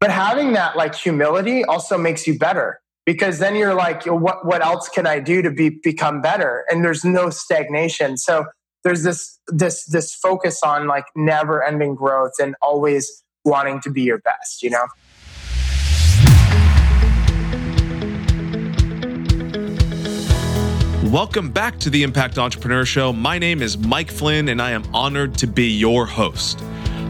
but having that like humility also makes you better because then you're like, what, what else can I do to be, become better? And there's no stagnation. So there's this, this, this focus on like never ending growth and always wanting to be your best, you know? Welcome back to the Impact Entrepreneur Show. My name is Mike Flynn, and I am honored to be your host.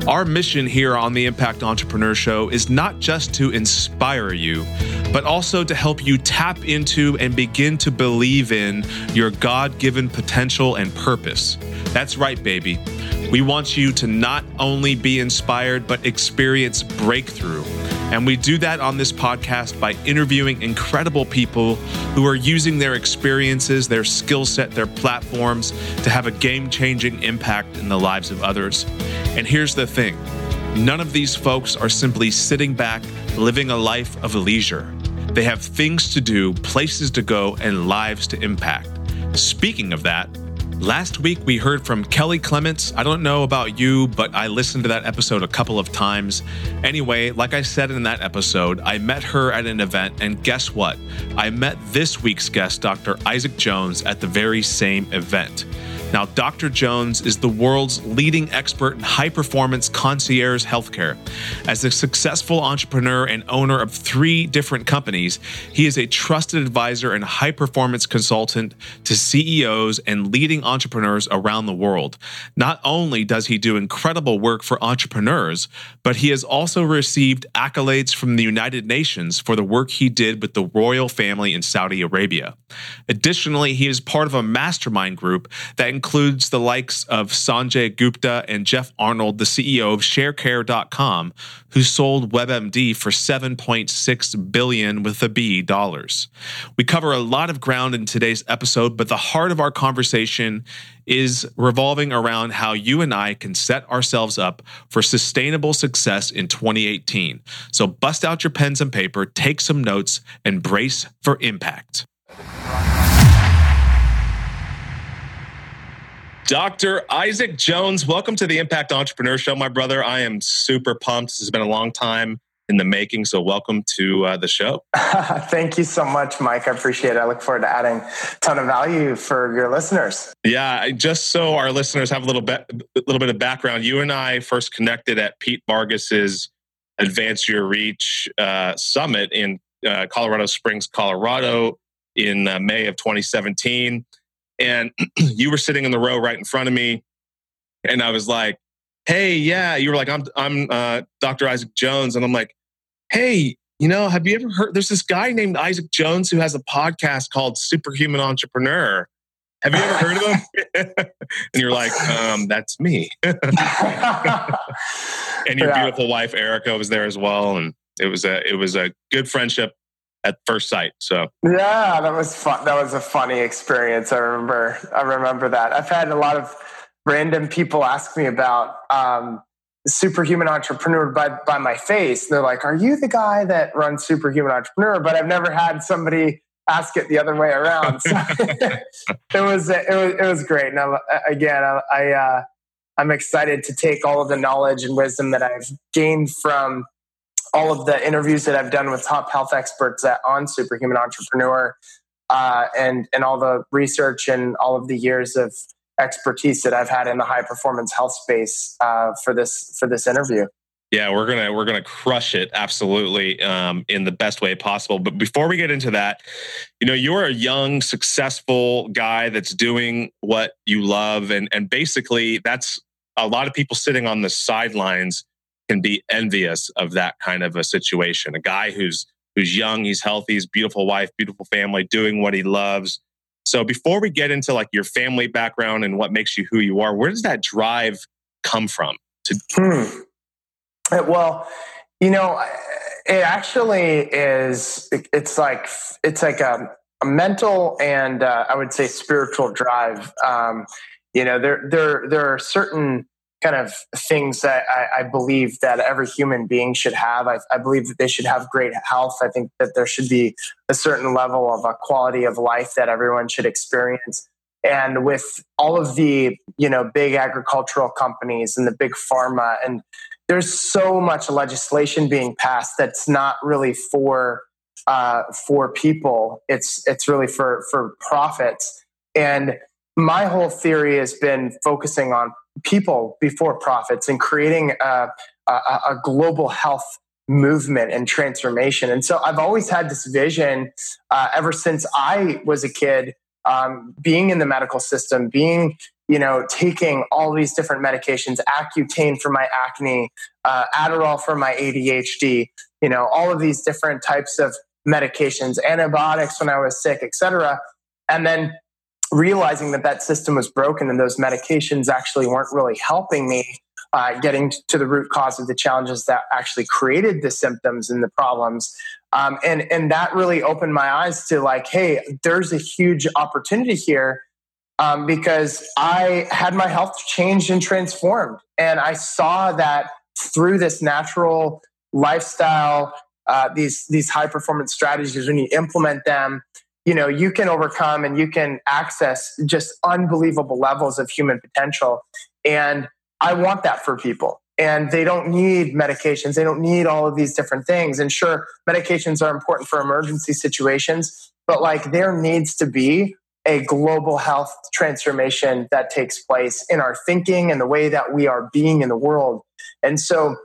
Our mission here on the Impact Entrepreneur Show is not just to inspire you, but also to help you tap into and begin to believe in your God given potential and purpose. That's right, baby. We want you to not only be inspired, but experience breakthrough. And we do that on this podcast by interviewing incredible people who are using their experiences, their skill set, their platforms to have a game changing impact in the lives of others. And here's the thing none of these folks are simply sitting back, living a life of leisure. They have things to do, places to go, and lives to impact. Speaking of that, Last week, we heard from Kelly Clements. I don't know about you, but I listened to that episode a couple of times. Anyway, like I said in that episode, I met her at an event, and guess what? I met this week's guest, Dr. Isaac Jones, at the very same event. Now, Dr. Jones is the world's leading expert in high performance concierge healthcare. As a successful entrepreneur and owner of three different companies, he is a trusted advisor and high performance consultant to CEOs and leading entrepreneurs around the world. Not only does he do incredible work for entrepreneurs, but he has also received accolades from the United Nations for the work he did with the royal family in Saudi Arabia. Additionally, he is part of a mastermind group that includes the likes of Sanjay Gupta and Jeff Arnold, the CEO of Sharecare.com, who sold WebMD for 7.6 billion with a B dollars. We cover a lot of ground in today's episode, but the heart of our conversation is revolving around how you and I can set ourselves up for sustainable success in 2018. So bust out your pens and paper, take some notes, and brace for impact. Dr. Isaac Jones, welcome to the Impact Entrepreneur Show, my brother. I am super pumped. This has been a long time in the making, so welcome to uh, the show. Thank you so much, Mike. I appreciate it. I look forward to adding a ton of value for your listeners. Yeah, just so our listeners have a little bit, a little bit of background. You and I first connected at Pete Vargas's Advance Your Reach uh, Summit in uh, Colorado Springs, Colorado, in uh, May of 2017 and you were sitting in the row right in front of me and i was like hey yeah. You were like i'm i'm uh, dr isaac jones. And i'm like hey you know have you ever heard there's this guy named isaac jones who has a podcast called superhuman entrepreneur. Have you ever heard of him? And you're like um, that's me. And your yeah. beautiful wife erica was there as well and it was a it was a good friendship at first sight. So yeah, that was fun. That was a funny experience. I remember. I remember that. I've had a lot of random people ask me about um, superhuman entrepreneur by by my face. They're like, "Are you the guy that runs superhuman entrepreneur?" But I've never had somebody ask it the other way around. So it was it was it was great. And I, again, I. I uh, I'm excited to take all of the knowledge and wisdom that I've gained from all of the interviews that I've done with top health experts at, on Superhuman Entrepreneur, uh, and and all the research and all of the years of expertise that I've had in the high performance health space uh, for this for this interview. Yeah, we're gonna we're gonna crush it absolutely um, in the best way possible. But before we get into that, you know, you're a young, successful guy that's doing what you love, and and basically that's a lot of people sitting on the sidelines can be envious of that kind of a situation. A guy who's who's young, he's healthy, he's beautiful wife, beautiful family, doing what he loves. So before we get into like your family background and what makes you who you are, where does that drive come from? To hmm. well, you know, it actually is. It's like it's like a, a mental and uh, I would say spiritual drive. Um, you know, there there there are certain kind of things that I, I, believe that every human being should have. I, I, believe that they should have great health. I think that there should be a certain level of a quality of life that everyone should experience. And with all of the you know big agricultural companies and the big pharma and there's so much legislation being passed that's not really for uh, for people. It's it's really for for profits. And my whole theory has been focusing on people before profits and creating a, a, a global health movement and transformation. And so I've always had this vision uh, ever since I was a kid, um, being in the medical system, being you know taking all these different medications, Accutane for my acne, uh, Adderall for my ADHD, you know all of these different types of medications, antibiotics when I was sick, etc. And then realizing that that system was broken and those medications actually weren't really helping me uh, getting to the root cause of the challenges that actually created the symptoms and the problems. Um, and and that really opened my eyes to like hey there's a huge opportunity here um, because i had my health changed and transformed and i saw that through this natural lifestyle uh, these these high performance strategies when you implement them you know you can overcome and you can access just unbelievable levels of human potential. And i want that for people. And they don't need medications. They don't need all of these different things. And sure medications are important for emergency situations but like there needs to be a global health transformation that takes place in our thinking and the way that we are being in the world. And so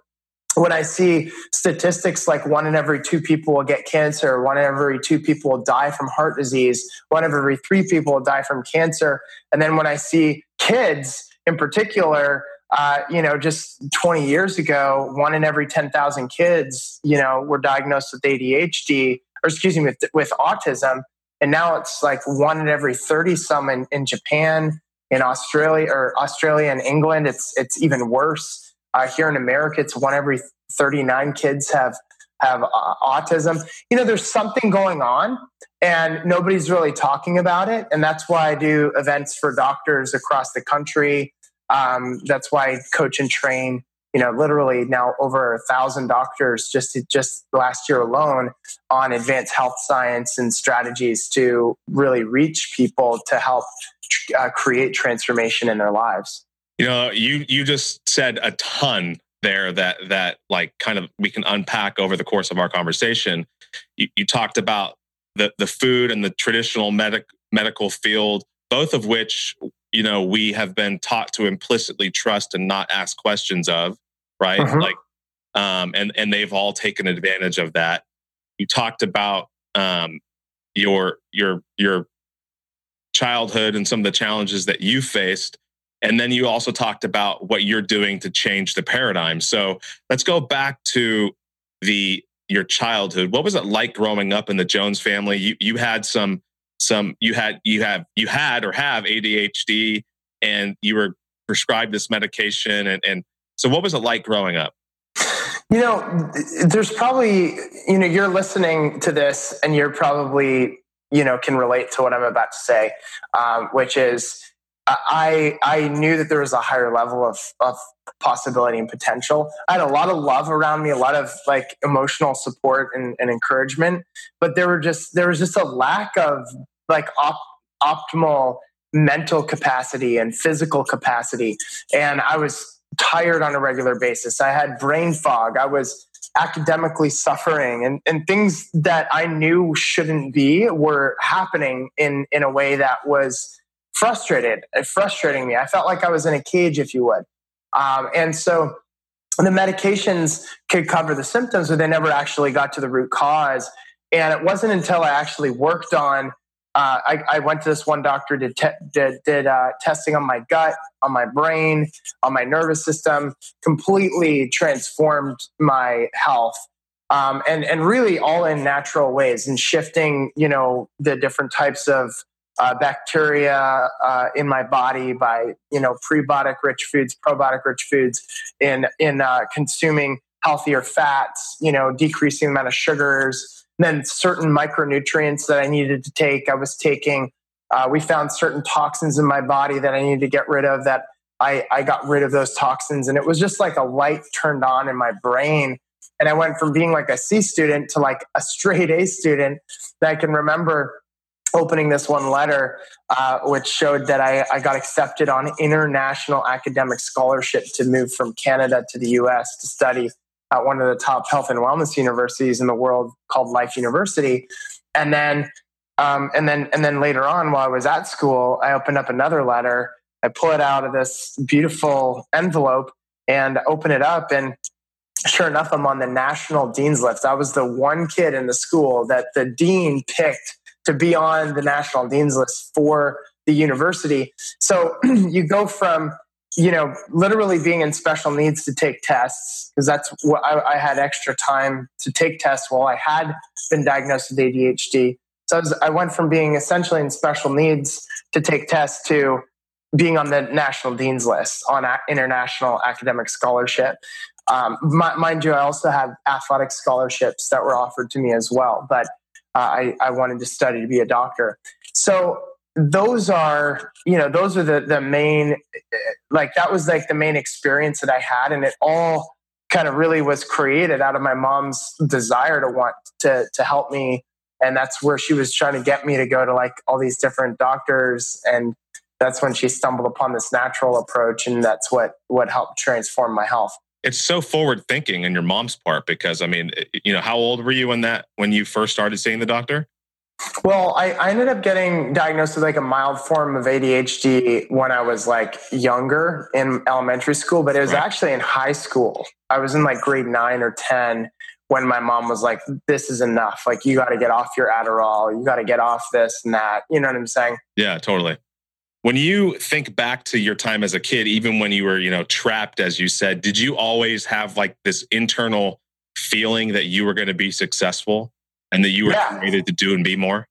when I see statistics like one in every two people will get cancer, one in every two people will die from heart disease, one in every three people will die from cancer. And then when I see kids in particular, uh, you know, just 20 years ago, one in every 10,000 kids, you know, were diagnosed with ADHD, or excuse me, with, with autism. And now it's like one in every 30 some in, in Japan, in Australia, or Australia and England. It's, it's even worse. Uh, here in America, it's one every 39 kids have have uh, autism. You know, there's something going on, and nobody's really talking about it. And that's why I do events for doctors across the country. Um, that's why I coach and train. You know, literally now over a thousand doctors just just last year alone on advanced health science and strategies to really reach people to help uh, create transformation in their lives. You know, you you just said a ton there that that like kind of we can unpack over the course of our conversation. You, you talked about the the food and the traditional medic medical field, both of which you know we have been taught to implicitly trust and not ask questions of, right? Uh-huh. Like, um, and and they've all taken advantage of that. You talked about um, your your your childhood and some of the challenges that you faced and then you also talked about what you're doing to change the paradigm. So let's go back to the your childhood. What was it like growing up in the Jones family? You you had some some you had you have you had or have ADHD and you were prescribed this medication and, and so what was it like growing up? You know, there's probably, you know, you're listening to this and you're probably, you know, can relate to what I'm about to say, um, which is I I knew that there was a higher level of of possibility and potential. I had a lot of love around me, a lot of like emotional support and, and encouragement, but there were just there was just a lack of like op- optimal mental capacity and physical capacity, and I was tired on a regular basis. I had brain fog. I was academically suffering and, and things that I knew shouldn't be were happening in in a way that was frustrated, it frustrating me. I felt like I was in a cage, if you would. Um, and so the medications could cover the symptoms, but they never actually got to the root cause. And it wasn't until I actually worked on, uh, I, I, went to this one doctor, did, te- did, did uh, testing on my gut, on my brain, on my nervous system, completely transformed my health. Um, and, and really all in natural ways and shifting, you know, the different types of uh, bacteria uh, in my body by you know prebiotic rich foods, probiotic rich foods, in in uh, consuming healthier fats, you know, decreasing the amount of sugars, then certain micronutrients that I needed to take. I was taking. Uh, we found certain toxins in my body that I needed to get rid of. That I, I got rid of those toxins, and it was just like a light turned on in my brain. And I went from being like a C student to like a straight A student that I can remember opening this one letter, uh, which showed that I, I got accepted on international academic scholarship to move from Canada to the US to study at one of the top health and wellness universities in the world called Life University. And then, um, and then, and then later on, while I was at school, I opened up another letter. I pull it out of this beautiful envelope and open it up, and sure enough, I'm on the national dean's list. I was the one kid in the school that the dean picked to be on the national dean's list for the university. So you go from you know literally being in special needs to take tests because that's what I, I, had extra time to take tests while I had been diagnosed with ADHD. So I, was, I went from being essentially in special needs to take tests to being on the national dean's list on international academic scholarship. Um, mind you, I also have athletic scholarships that were offered to me as well, but I, I wanted to study to be a doctor. So those are, you know, those are the the main, like that was like the main experience that I had, and it all kind of really was created out of my mom's desire to want to to help me, and that's where she was trying to get me to go to like all these different doctors and that's when she stumbled upon this natural approach and that's what what helped transform my health it's so forward thinking on your mom's part because i mean eh, you know how old were you when that when you first started seeing the doctor? Well I, I ended up getting diagnosed with like a mild form of adhd when i was like younger in elementary school but it was right. actually in high school. I was in like grade 9 or 10 when my mom was like this is enough. Like you got to get off your adderall. You got to get off this and that. You know what i'm saying? Yeah totally when you think back to your time as a kid, even when you were, you know, trapped, as you said, did you always have like this internal feeling that you were going to be successful and that you were yeah. created to do and be more?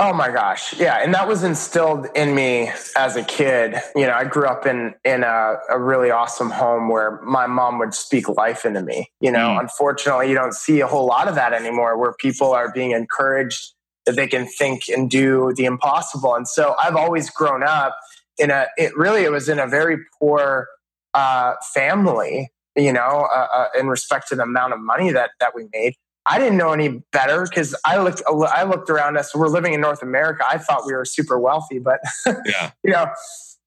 Oh my gosh. Yeah. And that was instilled in me as a kid. You know, I grew up in, in a, a really awesome home where my mom would speak life into me. You know, mm. unfortunately, you don't see a whole lot of that anymore where people are being encouraged that they can think and do the impossible. And so I've always grown up in a, it really, it was in a very poor uh, family, you know, uh, uh, in respect to the amount of money that, that we made. I didn't know any better because I looked, I looked around us. We're living in North America. I thought we were super wealthy, but yeah, you know,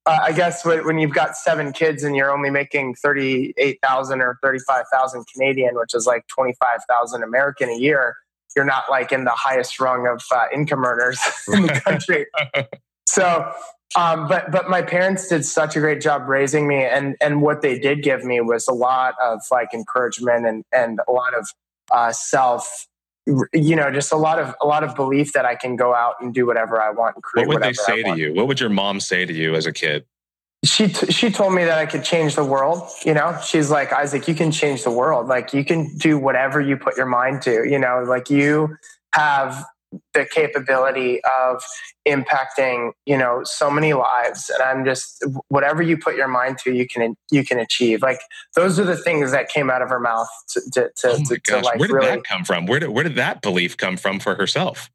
uh, I guess when you've got seven kids and you're only making 38,000 or 35,000 Canadian, which is like 25,000 American a year, you're not like in the highest rung of uh, income earners in the country. so, um, but but my parents did such a great job raising me, and and what they did give me was a lot of like encouragement and and a lot of uh, self you know just a lot of a lot of belief that i can go out and do whatever i want and create what would they say to you? What would your mom say to you as a kid she t- she told me that I could change the world. You know, she's like Isaac, you can change the world. Like you can do whatever you put your mind to. You know, like you have the capability of impacting you know so many lives and i'm just whatever you put your mind to you can you can achieve like those are the things that came out of her mouth to to, to, oh to, to like where did really, that come from where did, where did that belief come from for herself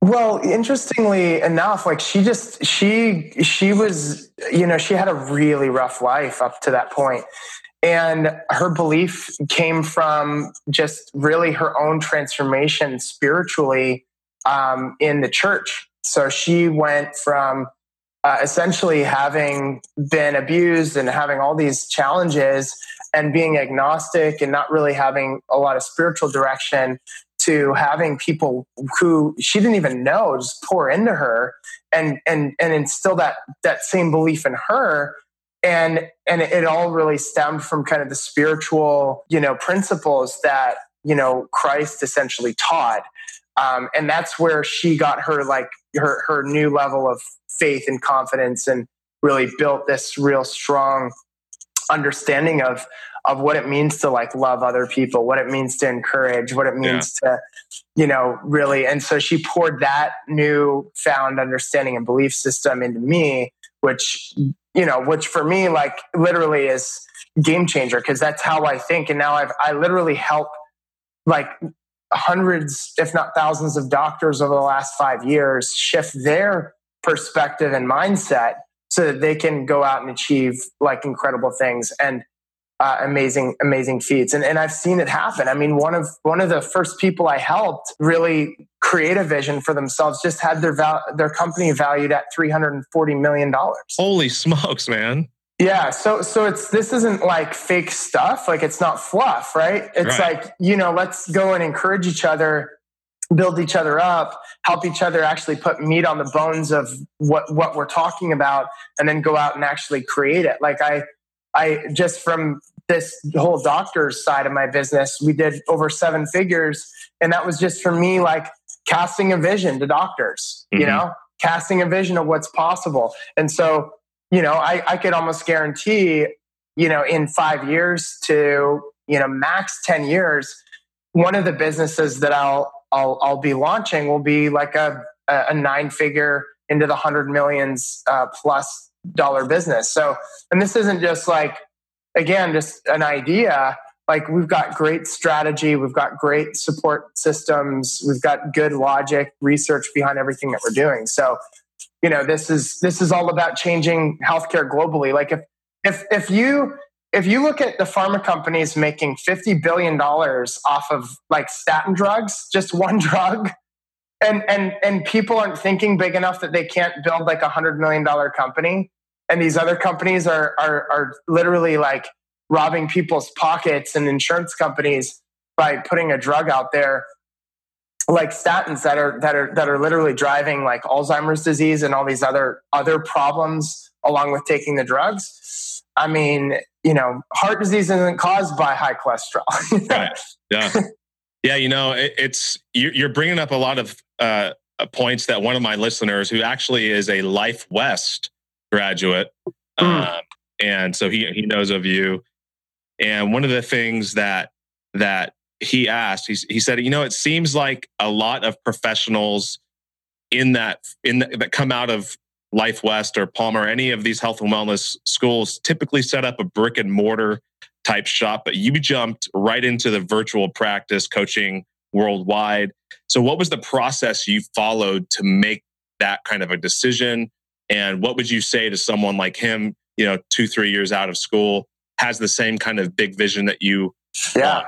well, interestingly enough, like she just she she was you know she had a really rough life up to that point, and her belief came from just really her own transformation spiritually um, in the church. So she went from uh, essentially having been abused and having all these challenges and being agnostic and not really having a lot of spiritual direction to having people who she didn't even know just pour into her and and and instill that that same belief in her. And and it all really stemmed from kind of the spiritual you know principles that you know Christ essentially taught. Um, and that's where she got her like her her new level of faith and confidence and really built this real strong understanding of of what it means to like love other people, what it means to encourage, what it means yeah. to, you know, really. And so she poured that new found understanding and belief system into me, which, you know, which for me, like literally is game changer because that's how I think. And now I've, I literally help like hundreds, if not thousands of doctors over the last five years shift their perspective and mindset so that they can go out and achieve like incredible things. And uh, amazing, amazing feats. And, and I've seen it happen. I mean, one of, one of the first people I helped really create a vision for themselves just had their, val- their company valued at $340 million. Holy smokes, man. Yeah, so so it's this isn't like fake stuff, like it's not fluff, right? It's right. like, you know, let's go and encourage each other, build each other up, help each other actually put meat on the bones of what what we're talking about and then go out and actually create it. Like I I just from this whole doctor's side of my business, we did over seven figures and that was just for me like casting a vision to doctors, mm-hmm. you know, casting a vision of what's possible. And so you know, I, I could almost guarantee, you know, in five years to, you know, max 10 years, one of the businesses that I'll, I'll, I'll be launching will be like a, a nine figure into the hundred millions uh, plus dollar business. So, and this isn't just like, again, just an idea. Like we've got great strategy, we've got great support systems, we've got good logic, research behind everything that we're doing. So you know this is this is all about changing healthcare globally like if if if you if you look at the pharma companies making 50 billion dollars off of like statin drugs just one drug and and and people aren't thinking big enough that they can't build like a hundred million dollar company and these other companies are are are literally like robbing people's pockets and insurance companies by putting a drug out there like statins that are that are that are literally driving like Alzheimer's disease and all these other other problems along with taking the drugs. I mean, you know, heart disease isn't caused by high cholesterol. right. Yeah. Yeah. You know, it, it's you're bringing up a lot of uh, points that one of my listeners, who actually is a Life West graduate, mm. um, and so he he knows of you. And one of the things that that he asked, he, he said, you know, it seems like a lot of professionals in that in the, that come out of Life West or Palmer, any of these health and wellness schools typically set up a brick and mortar type shop, but you jumped right into the virtual practice coaching worldwide. So, what was the process you followed to make that kind of a decision? And what would you say to someone like him, you know, two, three years out of school, has the same kind of big vision that you? Yeah.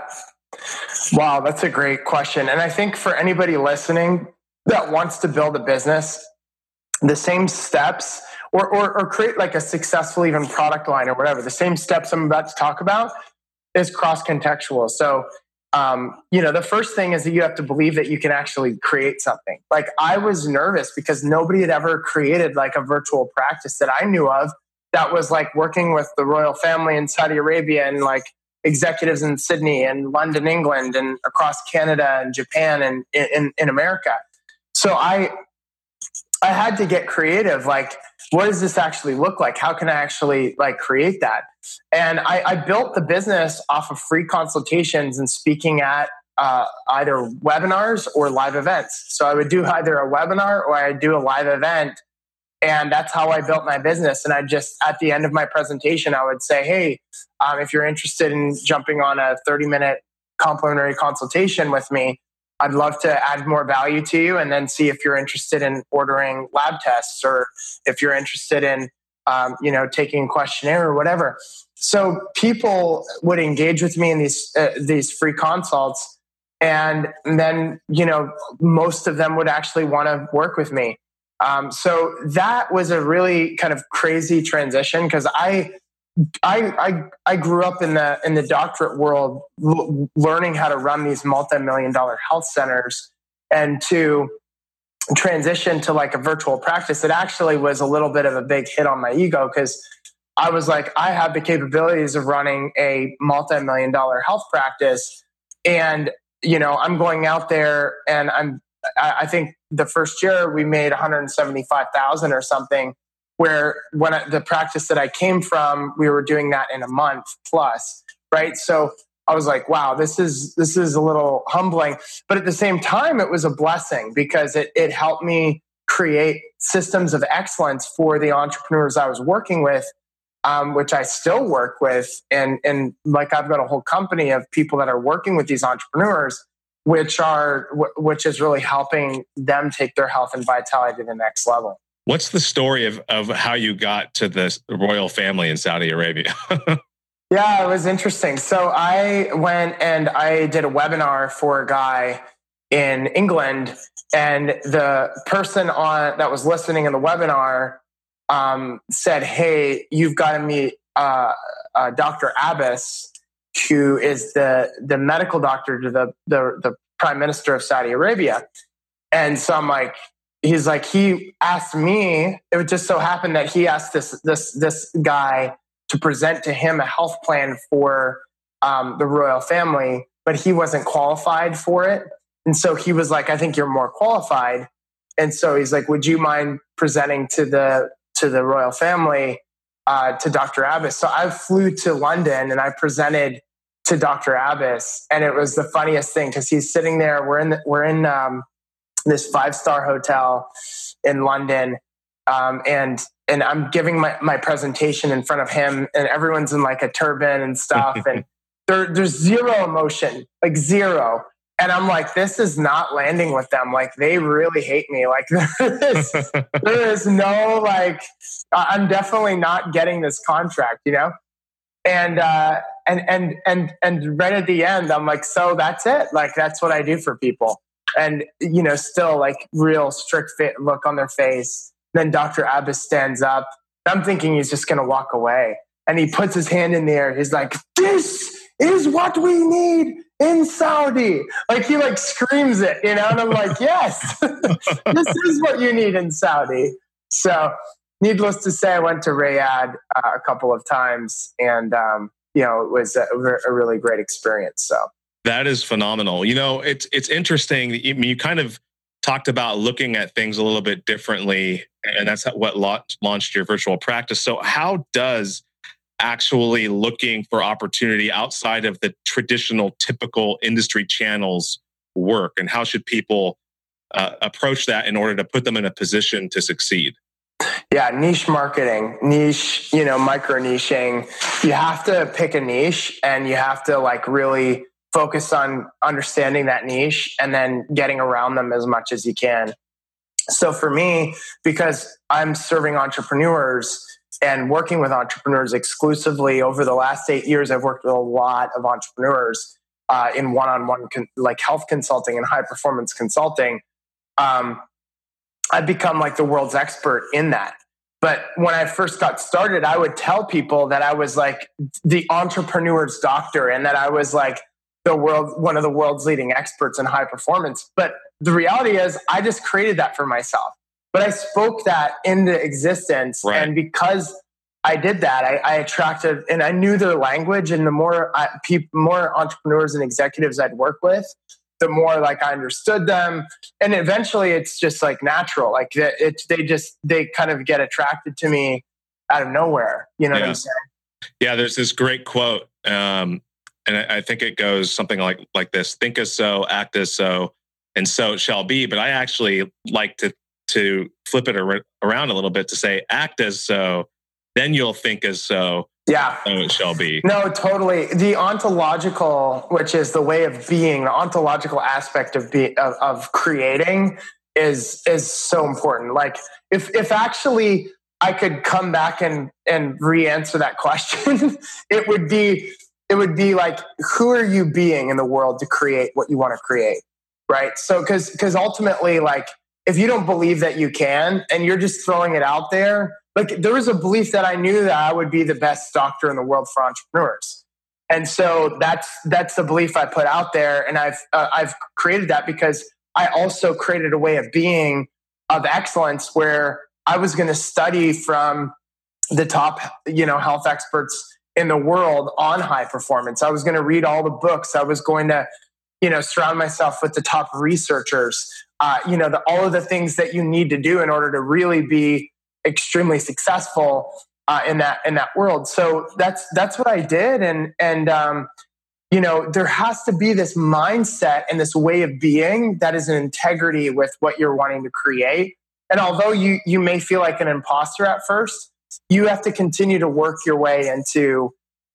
Wow, that's a great question. And I think for anybody listening that wants to build a business, the same steps or, or, or, create like a successful even product line or whatever, the same steps I'm about to talk about is cross contextual. So, um, you know, the first thing is that you have to believe that you can actually create something. Like I was nervous because nobody had ever created like a virtual practice that I knew of that was like working with the royal family in Saudi Arabia and like executives in Sydney and London, England, and across Canada and Japan and in, in America. So I I had to get creative. Like, what does this actually look like? How can I actually like create that? And I, I built the business off of free consultations and speaking at uh, either webinars or live events. So I would do either a webinar or I'd do a live event and that's how I built my business. And I just, at the end of my presentation, I would say, hey, um, if you're interested in jumping on a 30 minute complimentary consultation with me, I'd love to add more value to you and then see if you're interested in ordering lab tests or if you're interested in, um, you know, taking a questionnaire or whatever. So people would engage with me in these, uh, these free consults. And then, you know, most of them would actually want to work with me. Um, so that was a really kind of crazy transition because I, I, I, I grew up in the in the doctorate world, l- learning how to run these multi-million dollar health centers, and to transition to like a virtual practice. It actually was a little bit of a big hit on my ego because I was like, I have the capabilities of running a multi-million dollar health practice, and you know, I'm going out there and I'm I, think the first year we made 175,000 or something. Where when the practice that I came from, we were doing that in a month plus, right? So I was like, wow, this is this is a little humbling, but at the same time, it was a blessing because it it helped me create systems of excellence for the entrepreneurs I was working with, um, which I still work with, and and like I've got a whole company of people that are working with these entrepreneurs which are which is really helping them take their health and vitality to the next level. What's the story of of how you got to the royal family in Saudi Arabia? Yeah, it was interesting. So I went and I did a webinar for a guy in England, and the person on that was listening in the webinar um, said, "Hey, you've got to meet uh, uh, Dr. Abbas, who is the the medical doctor to the, the the prime minister of Saudi Arabia." And so I'm like, he's like, he asked me. It just so happened that he asked this this this guy to present to him a health plan for um, the royal family, but he wasn't qualified for it. And so he was like, I think you're more qualified. And so he's like, Would you mind presenting to the to the royal family uh, to Dr. Abbas? So I flew to London and I presented to Dr. Abbas, and it was the funniest thing because he's sitting there. We're in the, we're in um, this five star hotel in London, um, and and I'm giving my, my presentation in front of him, and everyone's in like a turban and stuff, and there, there's zero emotion, like zero. And I'm like, this is not landing with them. Like they really hate me. Like there is, there is no like, I'm definitely not getting this contract, you know. And uh, and and and and right at the end, I'm like, so that's it. Like that's what I do for people. And you know, still like real strict look on their face then Dr. Abbas stands up. I'm thinking he's just going to walk away. And he puts his hand in the air. He's like, This is what we need in Saudi. Like he like screams it, you know? And I'm like, Yes, this is what you need in Saudi. So, needless to say, I went to Riyadh uh, a couple of times and, um, you know, it was a, a really great experience. So, that is phenomenal. You know, it's it's interesting. You, you kind of talked about looking at things a little bit differently, and that's what launched your virtual practice. So, how does actually looking for opportunity outside of the traditional, typical industry channels work, and how should people uh, approach that in order to put them in a position to succeed? Yeah, niche marketing, niche, you know, micro niching. You have to pick a niche and you have to like really focus on understanding that niche and then getting around them as much as you can. So for me, because I'm serving entrepreneurs and working with entrepreneurs exclusively over the last eight years, I've worked with a lot of entrepreneurs uh, in one-on-one con- like health consulting and high performance consulting. Um, I've become like the world's expert in that. But when I first got started, I would tell people that I was like the entrepreneur's doctor and that I was like the world one of the world's leading experts in high performance. But the reality is i just created that for myself. But i spoke that into existence. Right. and because i did that I, I, attracted and i knew their language. And the more I, pe- more entrepreneurs and executives i'd work with the more like i understood them. And eventually it's just like natural. Like it, it they just they kind of get attracted to me out of nowhere. You know yeah. what i'm saying? Yeah there's this great quote um, and I, I think it goes something like like this: think as so, act as so, and so it shall be. But I actually like to to flip it ar- around a little bit to say, act as so, then you'll think as so. Yeah. So it shall be. No, totally. The ontological, which is the way of being, the ontological aspect of be of, of creating is is so important. Like if if actually I could come back and and re-answer that question, it would be it would be like who are you being in the world to create what you want to create right? So because because ultimately like if you don't believe that you can and you're just throwing it out there like there was a belief that i knew that i would be the best doctor in the world for entrepreneurs. And so that's that's the belief i put out there and i've uh, i've created that because i also created a way of being of excellence where i was going to study from the top you know health experts in the world on high performance. I was going to read all the books. I was going to, you know, surround myself with the top researchers. Uh, you know, the, all of the things that you need to do in order to really be extremely successful uh, in that in that world. So that's that's what I did, and and um, you know, there has to be this mindset and this way of being that is an integrity with what you're wanting to create. And although you you may feel like an imposter at first, you have to continue to work your way into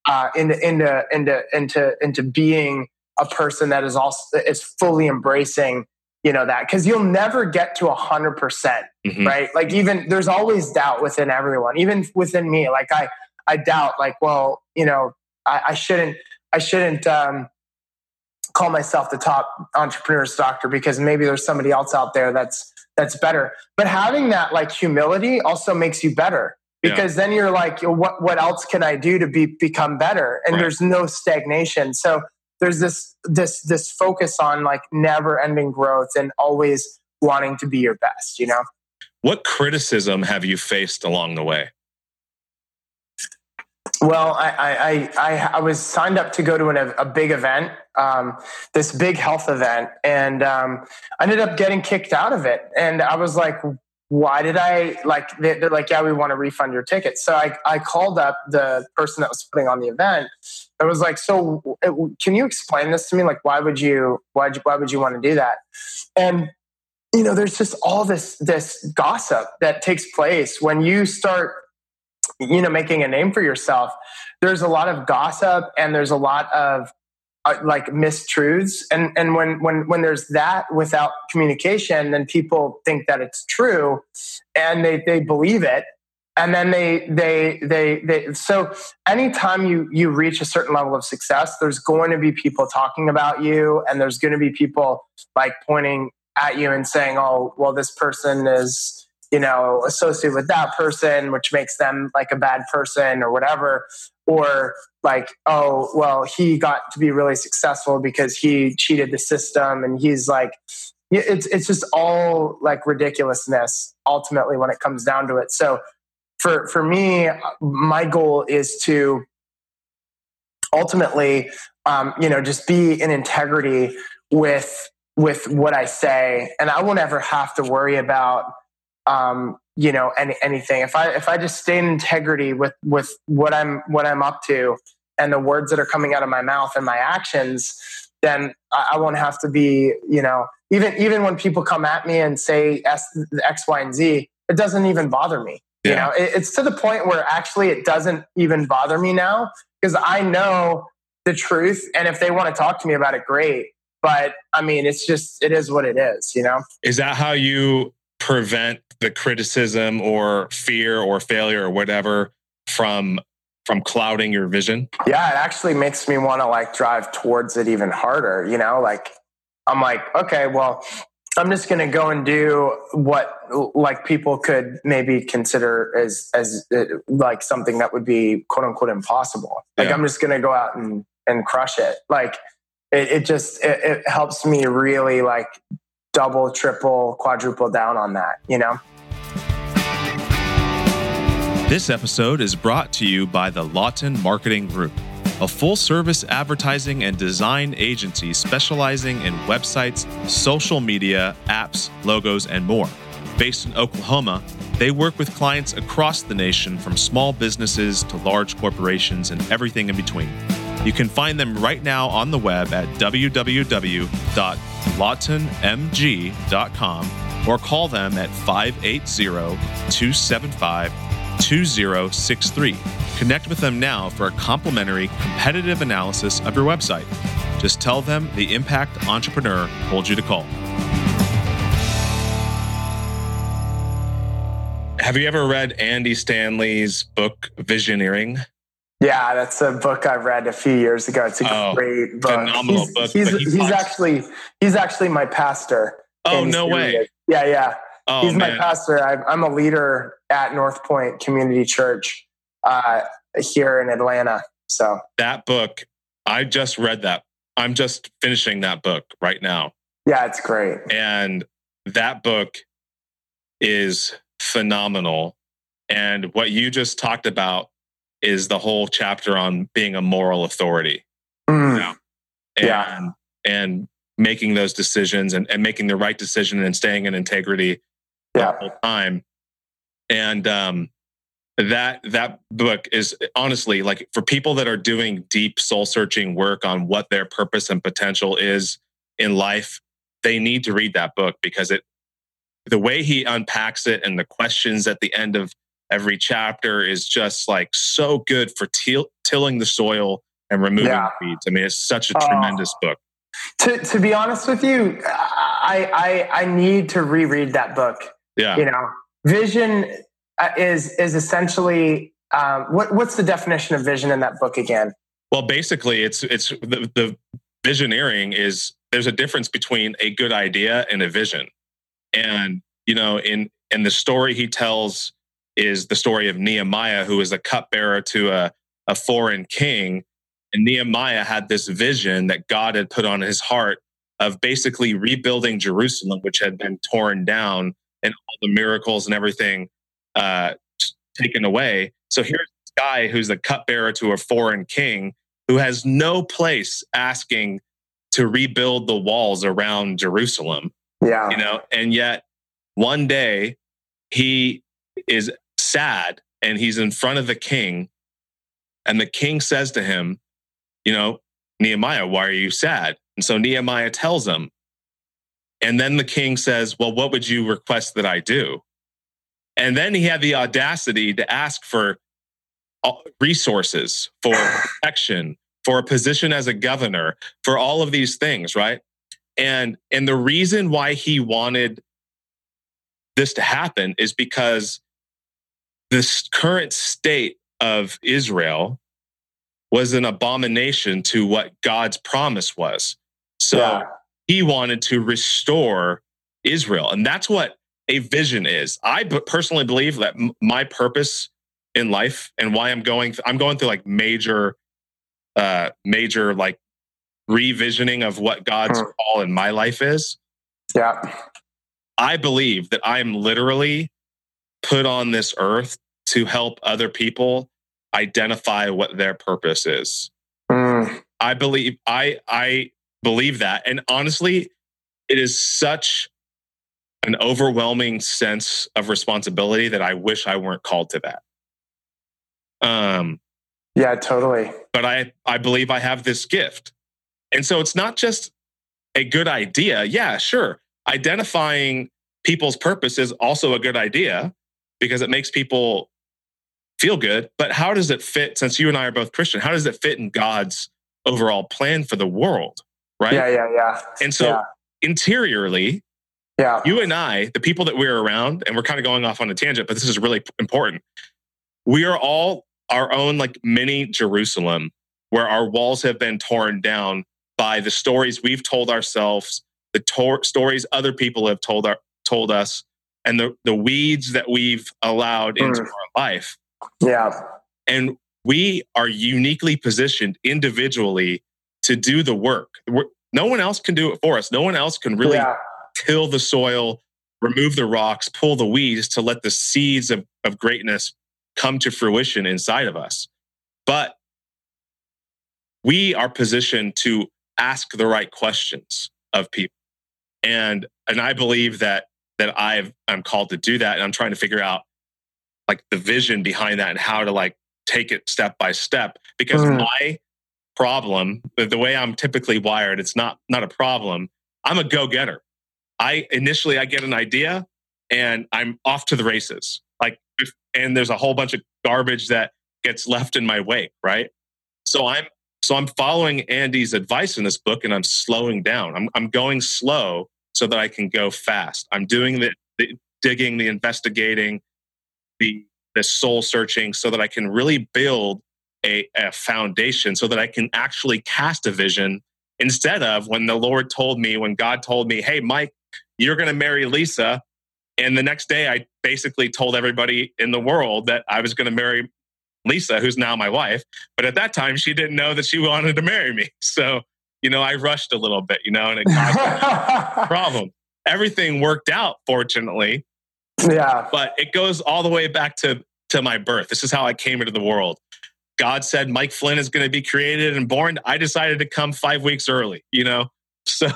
uh, into into into into into being a person that is also is fully embracing you know that because you'll never get to a hundred percent mm-hmm. right like even there's always doubt within everyone even within me like i i doubt like well you know I, I shouldn't I shouldn't um, call myself the top entrepreneur's doctor because maybe there's somebody else out there that's that's better. But having that like humility also makes you better because yeah. then you're like, what what else can I do to be become better? And right. there's no stagnation. So there's this this this focus on like never ending growth and always wanting to be your best. You know. What criticism have you faced along the way? Well, I, I, I, I, was signed up to go to an, a big event, um, this big health event, and um, I ended up getting kicked out of it. And I was like, why did I like? They're like, yeah, we want to refund your ticket. So I, I called up the person that was putting on the event. I was like, so can you explain this to me? Like, why would you, why, why would you want to do that? And you know, there's just all this this gossip that takes place when you start you know making a name for yourself there's a lot of gossip and there's a lot of uh, like mistruths and and when when when there's that without communication then people think that it's true and they they believe it and then they they they they so anytime you you reach a certain level of success there's going to be people talking about you and there's going to be people like pointing at you and saying oh well this person is you know, associated with that person, which makes them like a bad person or whatever. Or like, oh, well, he got to be really successful because he cheated the system and he's like, it's, it's just all like ridiculousness ultimately when it comes down to it. So for, for me, my goal is to ultimately, um, you know, just be in integrity with, with what I say. And I won't ever have to worry about, um, you know any, anything. If i if i just stay in integrity with with what i'm what i'm up to and the words that are coming out of my mouth and my actions then i, I won't have to be you know even even when people come at me and say S, x y and z it doesn't even bother me. Yeah. you know it, it's to the point where actually it doesn't even bother me now because i know the truth and if they want to talk to me about it great. But i mean it's just it is what it is you know? Is that how you prevent the criticism or fear or failure or whatever from from clouding your vision? Yeah, it actually makes me want to like drive towards it even harder, you know? Like I'm like, okay, well, I'm just going to go and do what like people could maybe consider as as uh, like something that would be quote unquote impossible. Like yeah. I'm just going to go out and and crush it. Like it, it just it, it helps me really like double, triple, quadruple down on that, you know? This episode is brought to you by the Lawton Marketing Group, a full service advertising and design agency specializing in websites, social media, apps, logos, and more. Based in Oklahoma, they work with clients across the nation from small businesses to large corporations and everything in between. You can find them right now on the web at www.lawtonmg.com or call them at 580 275 2063. Connect with them now for a complimentary competitive analysis of your website. Just tell them the Impact Entrepreneur told you to call. Have you ever read Andy Stanley's book Visioneering? Yeah, that's a book I read a few years ago. It's a oh, great book. Phenomenal he's, book. He's, he's, he's actually he's actually my pastor. Oh no way! Yeah, yeah. Oh, he's man. my pastor. I, am a leader at North Point Community Church uh, here in Atlanta. So that book, I just read that. I'm just finishing that book right now. Yeah, it's great. And that book is phenomenal. And what you just talked about is the whole chapter on being a moral authority. Mm. You know? and, yeah. And making those decisions and, and making the right decision and staying in integrity yeah. the whole time. And um, that that book is honestly like for people that are doing deep soul searching work on what their purpose and potential is in life, they need to read that book because it the way he unpacks it and the questions at the end of every chapter is just like so good for till, tilling the soil and removing yeah. weeds. I mean, it's such a uh, tremendous book. To to be honest with you, I I, I need to reread that book. Yeah, you know, vision uh, is is essentially um, what what's the definition of vision in that book again? Well, basically, it's it's the, the visioneering is there's a difference between a good idea and a vision, and you know, in in the story he tells is the story of Nehemiah, who is a cupbearer to a a foreign king, and Nehemiah had this vision that God had put on his heart of basically rebuilding Jerusalem, which had been torn down, and all the miracles and everything uh, taken away. So here's this guy who's the cupbearer to a foreign king who has no place asking to rebuild the walls around Jerusalem. Yeah. You know, and yet one day he is sad and he's in front of the king. And the king says to him, You know, Nehemiah, why are you sad? And so Nehemiah tells him. And then the king says, Well, what would you request that I do? And then he had the audacity to ask for uh, resources, for protection, for a position as a governor, for all of these things, right? And and the reason why he wanted this to happen is because this current state of Israel was an abomination to what God's promise was. So yeah. he wanted to restore Israel. And that's what a vision is. I personally believe that my purpose in life and why I'm going, I'm going through like major, uh, major like revisioning of what God's hmm. call in my life is. Yeah. I believe that I'm literally put on this earth to help other people identify what their purpose is. Mm. I believe I I believe that. And honestly, it is such an overwhelming sense of responsibility that I wish I weren't called to that. Um yeah, totally. But I I believe I have this gift. And so it's not just a good idea. Yeah, sure. Identifying people's purpose is also a good idea because it makes people feel good. But how does it fit, since you and I are both Christian, how does it fit in God's overall plan for the world? Right? Yeah, yeah, yeah. And so yeah. interiorly, yeah. you and I, the people that we're around, and we're kind of going off on a tangent, but this is really important. We are all our own like mini Jerusalem where our walls have been torn down by the stories we've told ourselves, the tor- stories other people have told our, told us, and the, the weeds that we've allowed mm. into our life. Yeah. And we are uniquely positioned individually to do the work. We're, no one else can do it for us. No one else can really yeah. till the soil, remove the rocks, pull the weeds to let the seeds of, of greatness come to fruition inside of us. But we are positioned to ask the right questions of people. And and I believe that that I've I'm called to do that. And I'm trying to figure out like the vision behind that and how to like take it step by step because mm. my problem the way i'm typically wired it's not not a problem i'm a go-getter i initially i get an idea and i'm off to the races like and there's a whole bunch of garbage that gets left in my wake right so i'm so i'm following andy's advice in this book and i'm slowing down i'm, I'm going slow so that i can go fast i'm doing the, the digging the investigating the the soul searching so that I can really build a, a foundation so that I can actually cast a vision instead of when the Lord told me, when God told me, hey, Mike, you're going to marry Lisa. And the next day, I basically told everybody in the world that I was going to marry Lisa, who's now my wife. But at that time, she didn't know that she wanted to marry me. So, you know, I rushed a little bit, you know, and it caused a problem. Everything worked out, fortunately. Yeah. But it goes all the way back to, to my birth. This is how I came into the world. God said Mike Flynn is going to be created and born. I decided to come five weeks early, you know? So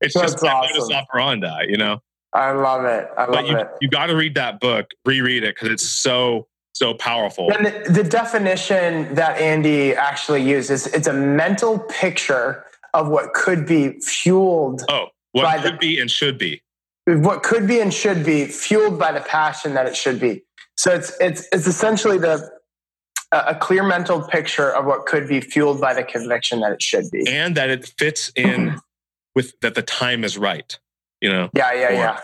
it's That's just my awesome. modus operandi, you know? I love it. I love but you, it. You got to read that book, reread it, because it's so, so powerful. And the, the definition that Andy actually uses, it's a mental picture of what could be fueled. Oh, what could the, be and should be what could be and should be fueled by the passion that it should be. So it's it's it's essentially the a clear mental picture of what could be fueled by the conviction that it should be, and that it fits in with that the time is right. You know. Yeah, yeah, yeah.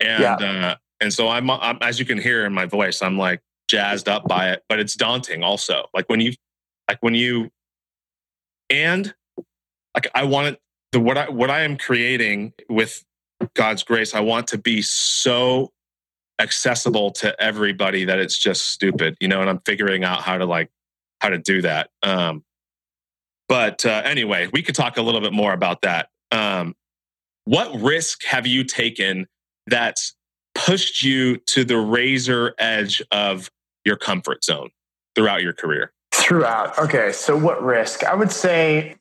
And yeah. Uh, and so I'm, I'm as you can hear in my voice, I'm like jazzed up by it, but it's daunting also. Like when you like when you and like I want it the what I what I am creating with God's grace, I want to be so accessible to everybody that it's just stupid, you know, and I'm figuring out how to like how to do that. Um but uh, anyway, we could talk a little bit more about that. Um, what risk have you taken that's pushed you to the razor edge of your comfort zone throughout your career? Throughout. Okay. So what risk? I would say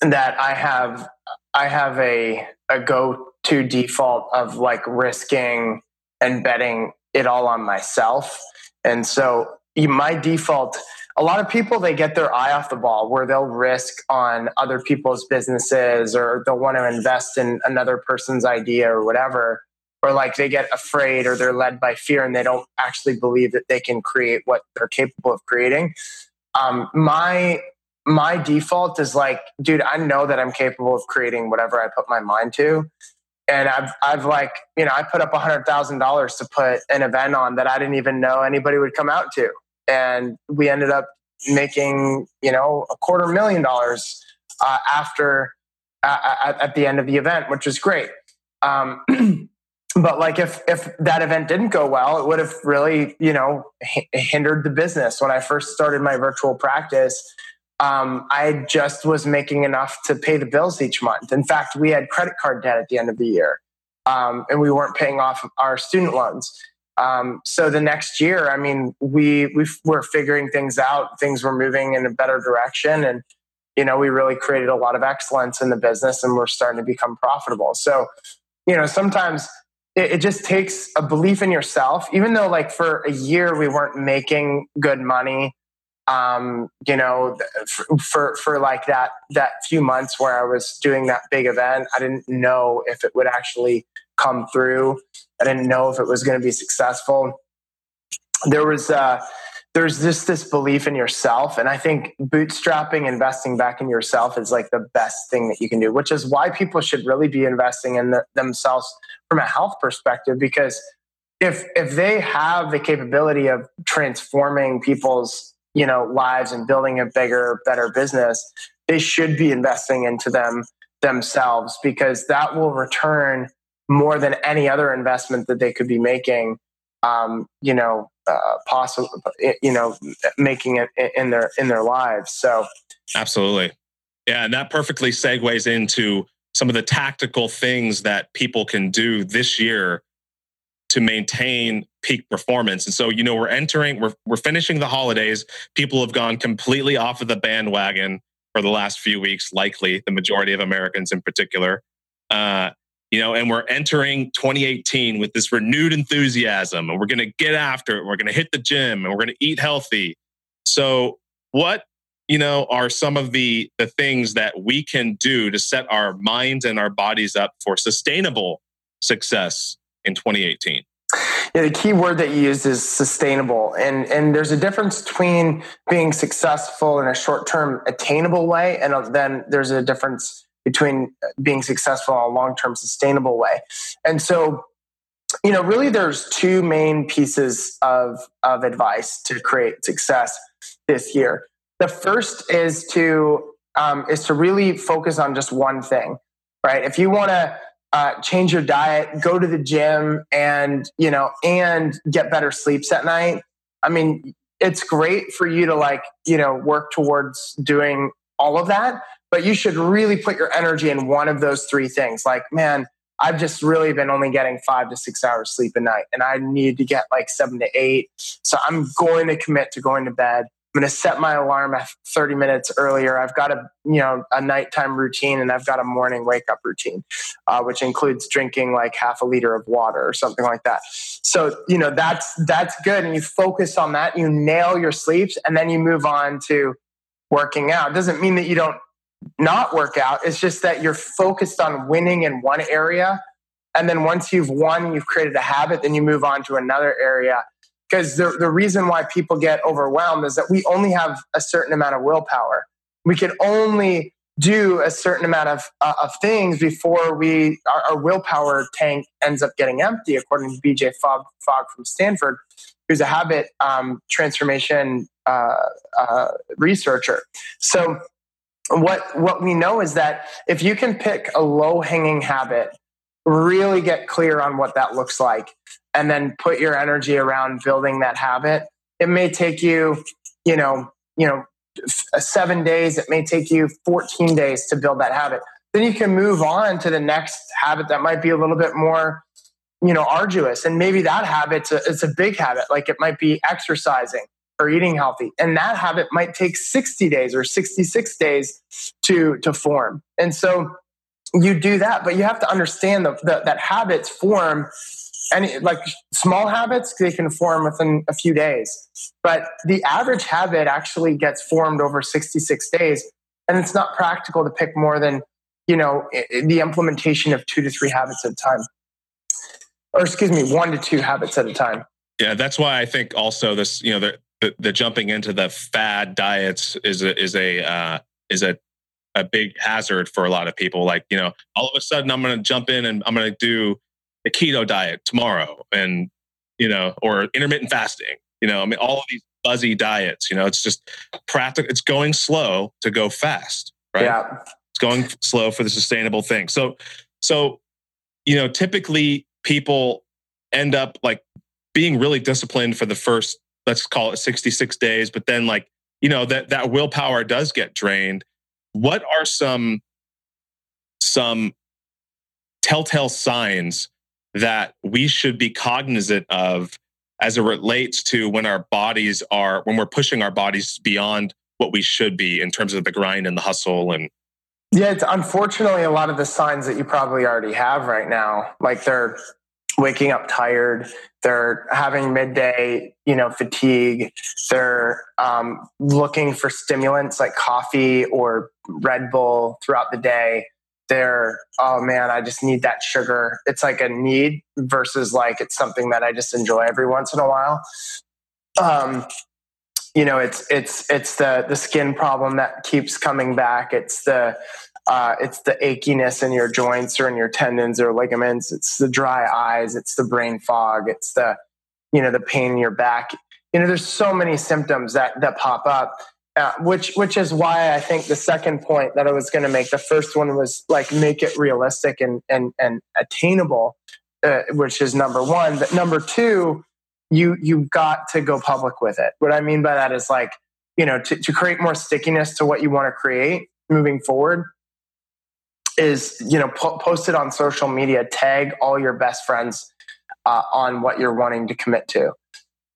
that I have I have a a go to default of like risking and betting it all on myself. And so my default a lot of people they get their eye off the ball where they'll risk on other people's businesses or they'll want to invest in another person's idea or whatever or like they get afraid or they're led by fear and they don't actually believe that they can create what they're capable of creating um, my my default is like dude i know that i'm capable of creating whatever i put my mind to and I've I've like you know I put up a hundred thousand dollars to put an event on that I didn't even know anybody would come out to, and we ended up making you know a quarter million dollars uh, after uh, at, at, the end of the event, which was great. Um, but like if if that event didn't go well, it would have really you know h- hindered the business. When I first started my virtual practice, um, I just was making enough to pay the bills each month. In fact, we had credit card debt at the end of the year, um, and we weren't paying off our student loans. Um, so the next year, I mean, we we were figuring things out. Things were moving in a better direction, and you know, we really created a lot of excellence in the business, and we're starting to become profitable. So, you know, sometimes it, it just takes a belief in yourself. Even though, like, for a year we weren't making good money, um, you know, for, for, like that that few months where I was doing that big event, I didn't know if it would actually come through. I didn't know if it was going to be successful. There was uh, there's just this belief in yourself, and I think bootstrapping, investing back in yourself, is like the best thing that you can do. Which is why people should really be investing in the, themselves from a health perspective, because if if they have the capability of transforming people's you know lives and building a bigger, better business, they should be investing into them themselves because that will return more than any other investment that they could be making. Um, you know, uh, possible, you know, making it in their in their lives. So, absolutely, yeah, and that perfectly segues into some of the tactical things that people can do this year to maintain peak performance. And so, you know, we're entering, we're we're finishing the holidays. People have gone completely off of the bandwagon for the last few weeks, likely the majority of Americans in particular. Uh, you know, and we're entering 2018 with this renewed enthusiasm and we're going to get after it. We're going to hit the gym and we're going to eat healthy. So, what, you know, are some of the the things that we can do to set our minds and our bodies up for sustainable success in 2018? Yeah, the key word that you used is sustainable. And, and there's a difference between being successful in a short term attainable way, and then there's a difference between being successful in a long term sustainable way. And so, you know, really there's two main pieces of, of advice to create success this year. The first is to um, is to really focus on just one thing, right? If you want to uh, change your diet, go to the gym, and you know, and get better sleeps at night. I mean, it's great for you to like you know work towards doing all of that but you should really put your energy in one of those three things. Like, man, I've just really been only getting five to six hours sleep a night, and I need to get like seven to eight. So I'm going to commit to going to bed. I'm going to set my alarm at 30 minutes earlier. I've got a you know a nighttime routine and I've got a morning wake up routine, uh, which includes drinking like half a liter of water or something like that. So you know that's that's good, and you focus on that. You nail your sleeps, and then you move on to working out. It doesn't mean that you don't not work out. It's just that you're focused on winning in one area. And then once you've won, you've created a habit, then you move on to another area. Because the, the reason why people get overwhelmed is that we only have a certain amount of willpower. We can only do a certain amount of, uh, of things before we our, our, willpower tank ends up getting empty, according to BJ Fogg, from Stanford, who's a habit um, transformation uh, uh, researcher. So what what we know is that if you can pick a low hanging habit really get clear on what that looks like and then put your energy around building that habit. It may take you you know you know uh, seven days. It may take you 14 days to build that habit. Then you can move on to the next habit that might be a little bit more you know arduous. And maybe that habit's a, it's a big habit like it might be exercising or eating healthy. And that habit might take 60 days or 66 days to to form. And so you do that but you have to understand the, the, that habits form and like small habits they can form within a few days. But the average habit actually gets formed over 66 days and it's not practical to pick more than you know the implementation of two to three habits at a time. Or excuse me one to two habits at a time. Yeah that's why i think also this you know the the, the jumping into the fad diets is a is a uh, is a a big hazard for a lot of people. Like you know all of a sudden i'm going to jump in and i'm going to do a keto diet tomorrow and you know or intermittent fasting you know i mean all of these buzzy diets you know it's just practical it's going slow to go fast right? Yeah. It's going slow for the sustainable thing. So so you know typically people end up like being really disciplined for the first let's call it 66 days but then like you know that that willpower does get drained. What are some some telltale signs that we should be cognizant of as it relates to when our bodies are when we're pushing our bodies beyond what we should be in terms of the grind and the hustle and yeah it's unfortunately a lot of the signs that you probably already have right now. Like they're waking up tired they're having midday you know fatigue they're um, looking for stimulants like coffee or red bull throughout the day they're oh man i just need that sugar it's like a need versus like it's something that i just enjoy every once in a while um, you know it's it's it's the the skin problem that keeps coming back it's the uh, it's the achiness in your joints or in your tendons or ligaments. It's the dry eyes. It's the brain fog. It's the, you know, the pain in your back. You know, there's so many symptoms that that pop up, which which is why I think the second point that I was going to make. The first one was like make it realistic and and and attainable, uh, which is number one. But number two, you you've got to go public with it. What I mean by that is like you know to, to create more stickiness to what you want to create moving forward is you know po- post it on social media tag all your best friends uh, on what you're wanting to commit to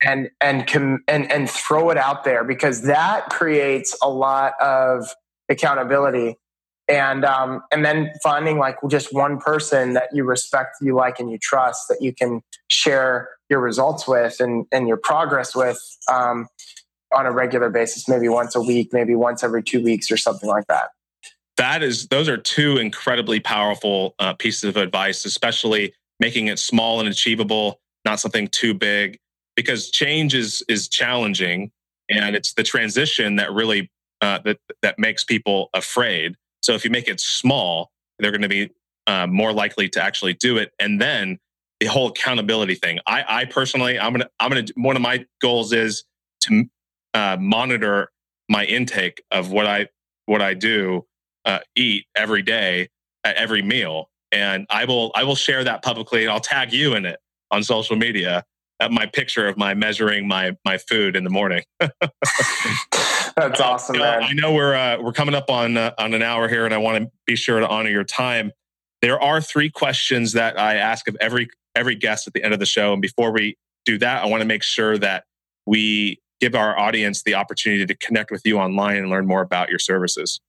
and and com- and and throw it out there because that creates a lot of accountability. And um, and then finding like just one person that you respect you like and you trust that you can share your results with and and your progress with um, on a regular basis maybe once a week maybe once every two weeks or something like that. That is those are two incredibly powerful uh, pieces of advice especially making it small and achievable not something too big because change is is challenging and it's the transition that really uh, that that makes people afraid. So if you make it small they're going to be uh, more likely to actually do it. And then the whole accountability thing. I i personally i'm gonna i'm gonna one of my goals is to uh, monitor my intake of what i what i do uh, eat every day at every meal. And I will I will share that publicly and I'll tag you in it on social media my picture of my measuring my my food in the morning. That's uh, awesome, man. I know we're uh, we're coming up on uh, on an hour here, and I want to be sure to honor your time. There are three questions that I ask of every every guest at the end of the show, and before we do that, I want to make sure that we give our audience the opportunity to connect with you online and learn more about your services.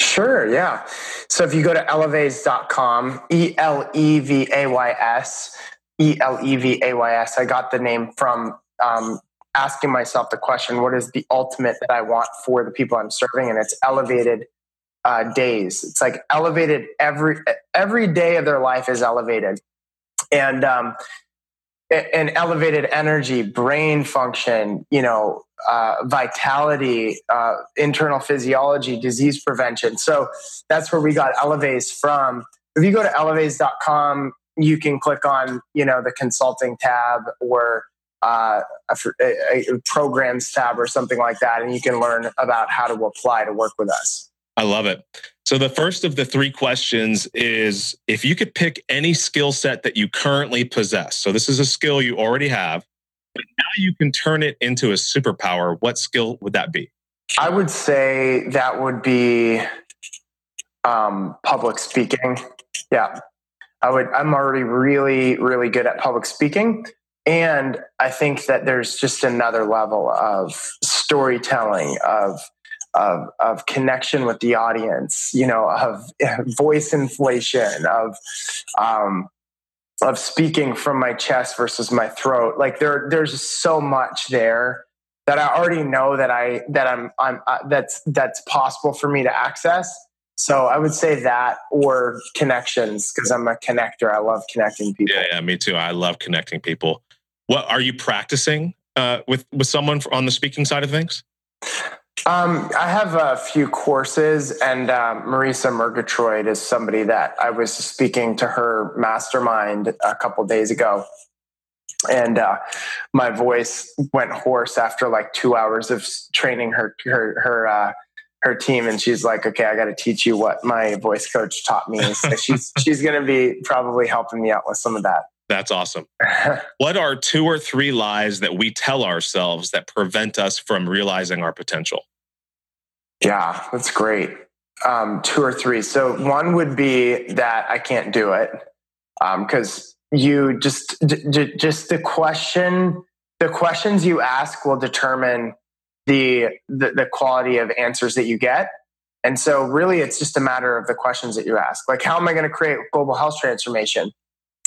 Sure, yeah. So if you go to elevays.com, E L E V A Y S, E L E V A Y S, I got the name from um, asking myself the question what is the ultimate that I want for the people I'm serving? And it's elevated uh, days. It's like elevated every every day of their life is elevated. And um, and elevated energy, brain function, you know, uh, vitality, uh, internal physiology, disease prevention. So that's where we got Elevays from. If you go to elevays.com, you can click on, you know, the consulting tab or uh, a, a, programs tab or something like that, and you can learn about how to apply to work with us. I love it. So the first of the three questions is if you could pick any skill set that you currently possess. So this is a skill you already have, but now you can turn it into a superpower. What skill would that be? I would say that would be um, public speaking. Yeah. I would I'm already really, really good at public speaking. And I think that there's just another level of storytelling, of of, of connection with the audience, you know, of voice inflation, of um, of speaking from my chest versus my throat. Like there, there's so much there that I already know that I that I'm I'm uh, that's that's possible for me to access. So I would say that or connections because I'm a connector. I love connecting people. Yeah, yeah, me too. I love connecting people. What are you practicing uh, with with someone on the speaking side of things? Um, I have a few courses, and uh, Marisa Murgatroyd is somebody that I was speaking to her mastermind a couple days ago, and uh, my voice went hoarse after like two hours of training her her her uh, her team, and she's like, "Okay, I got to teach you what my voice coach taught me." So she's she's going to be probably helping me out with some of that. That's awesome. what are two or three lies that we tell ourselves that prevent us from realizing our potential? Yeah, that's great. Um, two or three. So one would be that I can't do it because um, you just d- d- just the question the questions you ask will determine the, the the quality of answers that you get. And so really it's just a matter of the questions that you ask. Like how am I going to create global health transformation?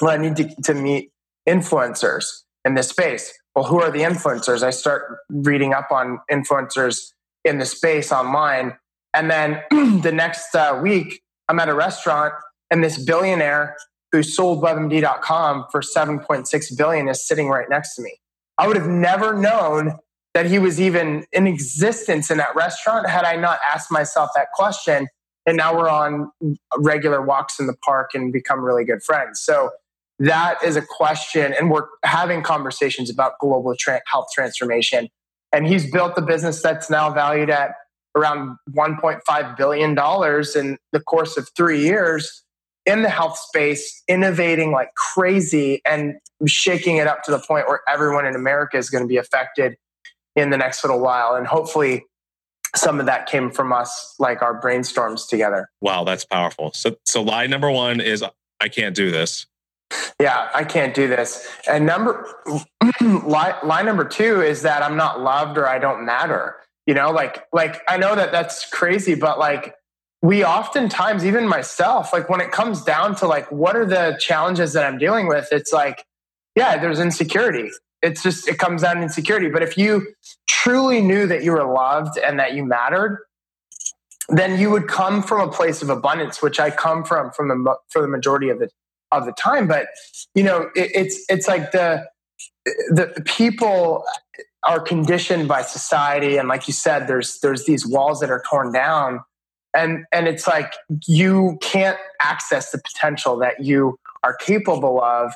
Well, I need to, to meet influencers in this space. Well, who are the influencers? I start reading up on influencers in the space online. And then the next uh, week, I'm at a restaurant, and this billionaire who sold WebMD.com for 7.6 billion is sitting right next to me. I would have never known that he was even in existence in that restaurant had I not asked myself that question. And now we're on regular walks in the park and become really good friends. So that is a question, and we're having conversations about global tra- health transformation and he's built a business that's now valued at around $1.5 billion in the course of three years in the health space, innovating like crazy and shaking it up to the point where everyone in America is going to be affected in the next little while. And hopefully, some of that came from us, like our brainstorms together. Wow, that's powerful. So, so lie number one is I can't do this yeah, I can't do this. And number line, line number two is that I'm not loved or I don't matter. You know, like like I know that that's crazy, but like we oftentimes, even myself, like when it comes down to like what are the challenges that I'm dealing with, it's like, yeah, there's insecurity. It's just it comes down to insecurity. But if you truly knew that you were loved and that you mattered, then you would come from a place of abundance, which I come from from the for the majority of the of the time. But you know, it, it's it's like the the people are conditioned by society, and like you said, there's there's these walls that are torn down, and and it's like you can't access the potential that you are capable of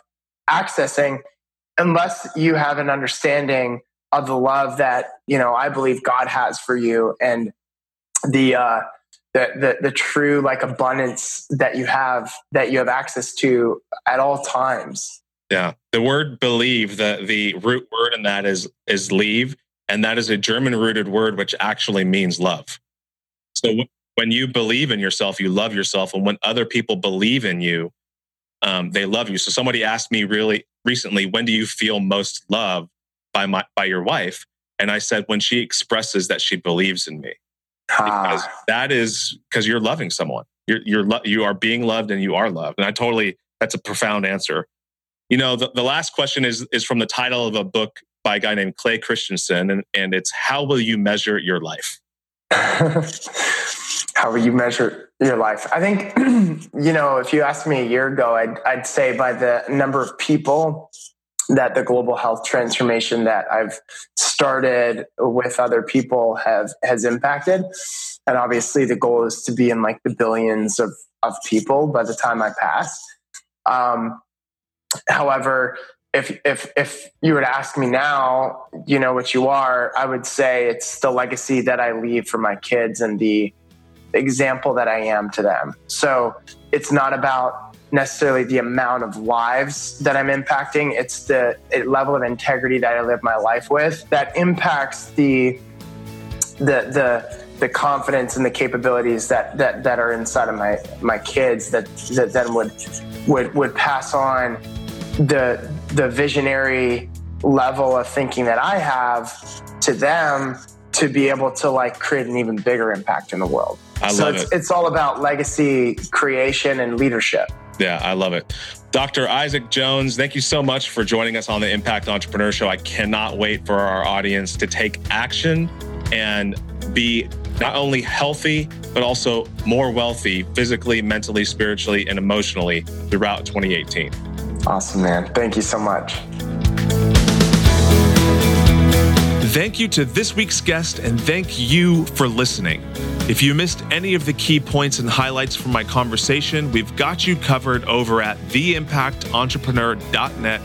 accessing unless you have an understanding of the love that you know I believe God has for you and the uh, the, the the true like abundance that you have that you have access to at all times. Yeah, the word believe the the root word in that is is leave, and that is a German rooted word which actually means love. So when you believe in yourself, you love yourself, and when other people believe in you, um, they love you. So somebody asked me really recently, when do you feel most loved by my by your wife? And I said when she expresses that she believes in me because that is because you're loving someone. You're you're lo- you are being loved and you are loved. And I totally that's a profound answer. You know, the, the last question is is from the title of a book by a guy named Clay Christensen, and, and it's how will you measure your life? how will you measure your life? I think, you know, if you asked me a year ago, I'd, I'd say by the number of people that the global health transformation that I've started with other people have has impacted. And obviously the goal is to be in like the billions of, of people by the time I pass. Um, however, if if if you were to ask me now, you know what you are, I would say it's the legacy that I leave for my kids and the example that I am to them. So it's not about necessarily the amount of lives that I'm impacting. It's the level of integrity that I live my life with that impacts the the the the confidence and the capabilities that that that are inside of my my kids that that then would would would pass on the the visionary level of thinking that I have to them to be able to like create an even bigger impact in the world. I so love it's, it. it's all about legacy creation and leadership. Yeah, I love it. Dr. Isaac Jones, thank you so much for joining us on the Impact Entrepreneur Show. I cannot wait for our audience to take action and be not only healthy, but also more wealthy physically, mentally, spiritually, and emotionally throughout 2018. Awesome, man. Thank you so much. Thank you to this week's guest, and thank you for listening. If you missed any of the key points and highlights from my conversation, we've got you covered over at theimpactentrepreneur.net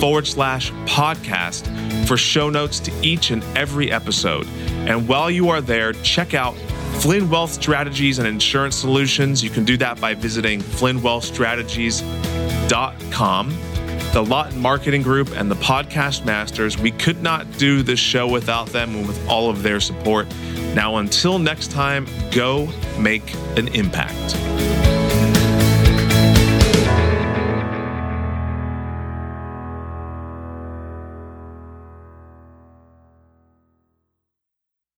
forward slash podcast for show notes to each and every episode. And while you are there, check out Flynn Wealth Strategies and Insurance Solutions. You can do that by visiting flynnwealthstrategies.com. The Lawton Marketing Group and the Podcast Masters, we could not do this show without them and with all of their support. Now, until next time, go make an impact.